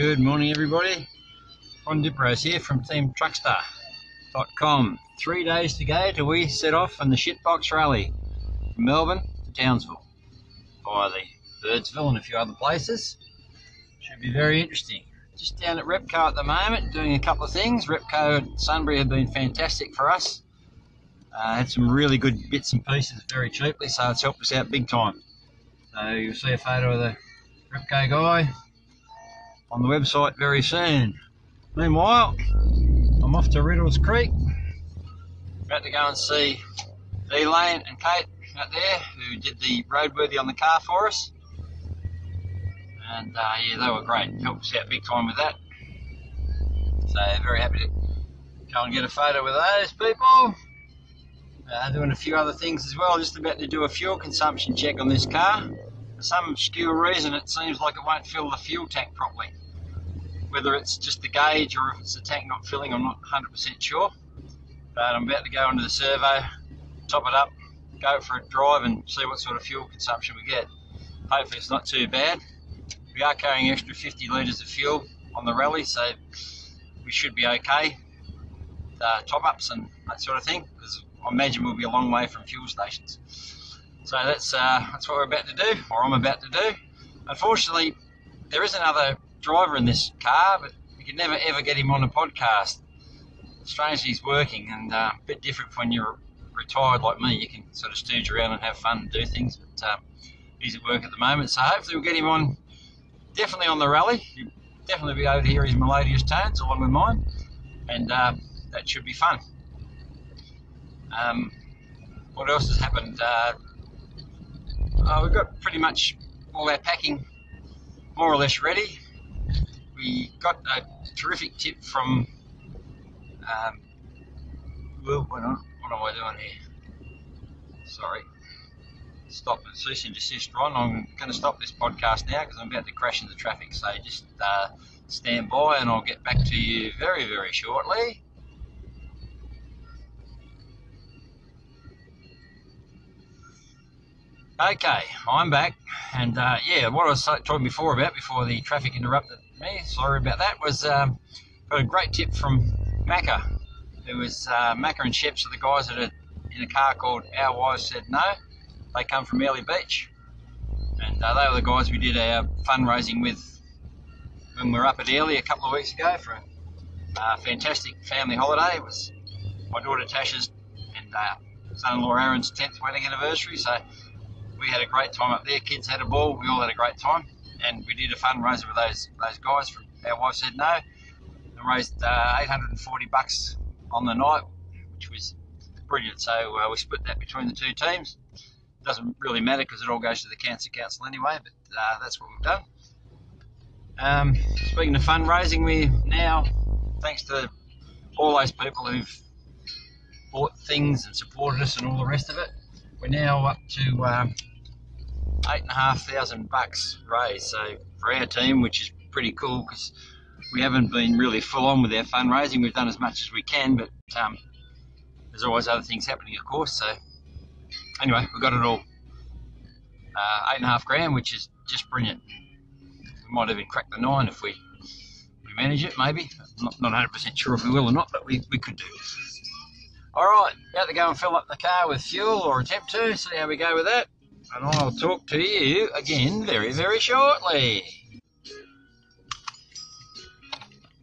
Good morning, everybody. Ron Dipros here from Team Truckstar.com. Three days to go till we set off on the Shitbox Rally from Melbourne to Townsville via the Birdsville and a few other places. Should be very interesting. Just down at Repco at the moment, doing a couple of things. Repco at Sunbury have been fantastic for us. Uh, had some really good bits and pieces very cheaply, so it's helped us out big time. So you'll see a photo of the Repco guy on the website very soon. Meanwhile, I'm off to Riddells Creek. About to go and see Elaine and Kate out there who did the roadworthy on the car for us. And uh, yeah, they were great. Helped us out big time with that. So very happy to go and get a photo with those people. Uh, doing a few other things as well. Just about to do a fuel consumption check on this car. For some obscure reason, it seems like it won't fill the fuel tank properly. Whether it's just the gauge or if it's the tank not filling, I'm not 100% sure. But I'm about to go into the servo, top it up, go for a drive and see what sort of fuel consumption we get. Hopefully it's not too bad. We are carrying extra 50 litres of fuel on the rally, so we should be okay. Uh, top ups and that sort of thing, because I imagine we'll be a long way from fuel stations. So that's uh, that's what we're about to do, or I'm about to do. Unfortunately, there is another driver in this car, but we can never ever get him on a podcast. Strangely, he's working, and uh, a bit different when you're retired like me. You can sort of stooge around and have fun and do things, but um, he's at work at the moment. So hopefully we'll get him on, definitely on the rally. You'll definitely be able to hear his melodious tones along with mine, and uh, that should be fun. Um, what else has happened? Uh, we've got pretty much all our packing more or less ready. We got a terrific tip from. Um, well, what am I doing here? Sorry. Stop and cease and desist, Ron. I'm going to stop this podcast now because I'm about to crash into traffic. So just uh, stand by and I'll get back to you very, very shortly. Okay, I'm back, and uh, yeah, what I was talking before about before the traffic interrupted me. Sorry about that. Was um, got a great tip from Macca. It was uh, Macca and Sheps are the guys that are in a car called Our Wives Said No. They come from Airlie Beach, and uh, they were the guys we did our fundraising with when we were up at Airlie a couple of weeks ago for a fantastic family holiday. It was my daughter Tasha's and uh, son-in-law Aaron's 10th wedding anniversary, so we had a great time up there. Kids had a ball. We all had a great time, and we did a fundraiser with those those guys. From our wife said no, and raised uh, 840 bucks on the night, which was brilliant. So uh, we split that between the two teams. Doesn't really matter because it all goes to the cancer council anyway. But uh, that's what we've done. Um, speaking of fundraising, we now, thanks to all those people who've bought things and supported us and all the rest of it, we're now up to um, eight and a half thousand bucks raised. So for our team, which is pretty cool because we haven't been really full on with our fundraising. We've done as much as we can, but um, there's always other things happening, of course. So anyway, we've got it all uh, eight and a half grand, which is just brilliant. We might even crack the nine if we we manage it, maybe. Not not 100% sure if we will or not, but we, we could do. All right, about to go and fill up the car with fuel or attempt to. See how we go with that and I'll talk to you again very, very shortly.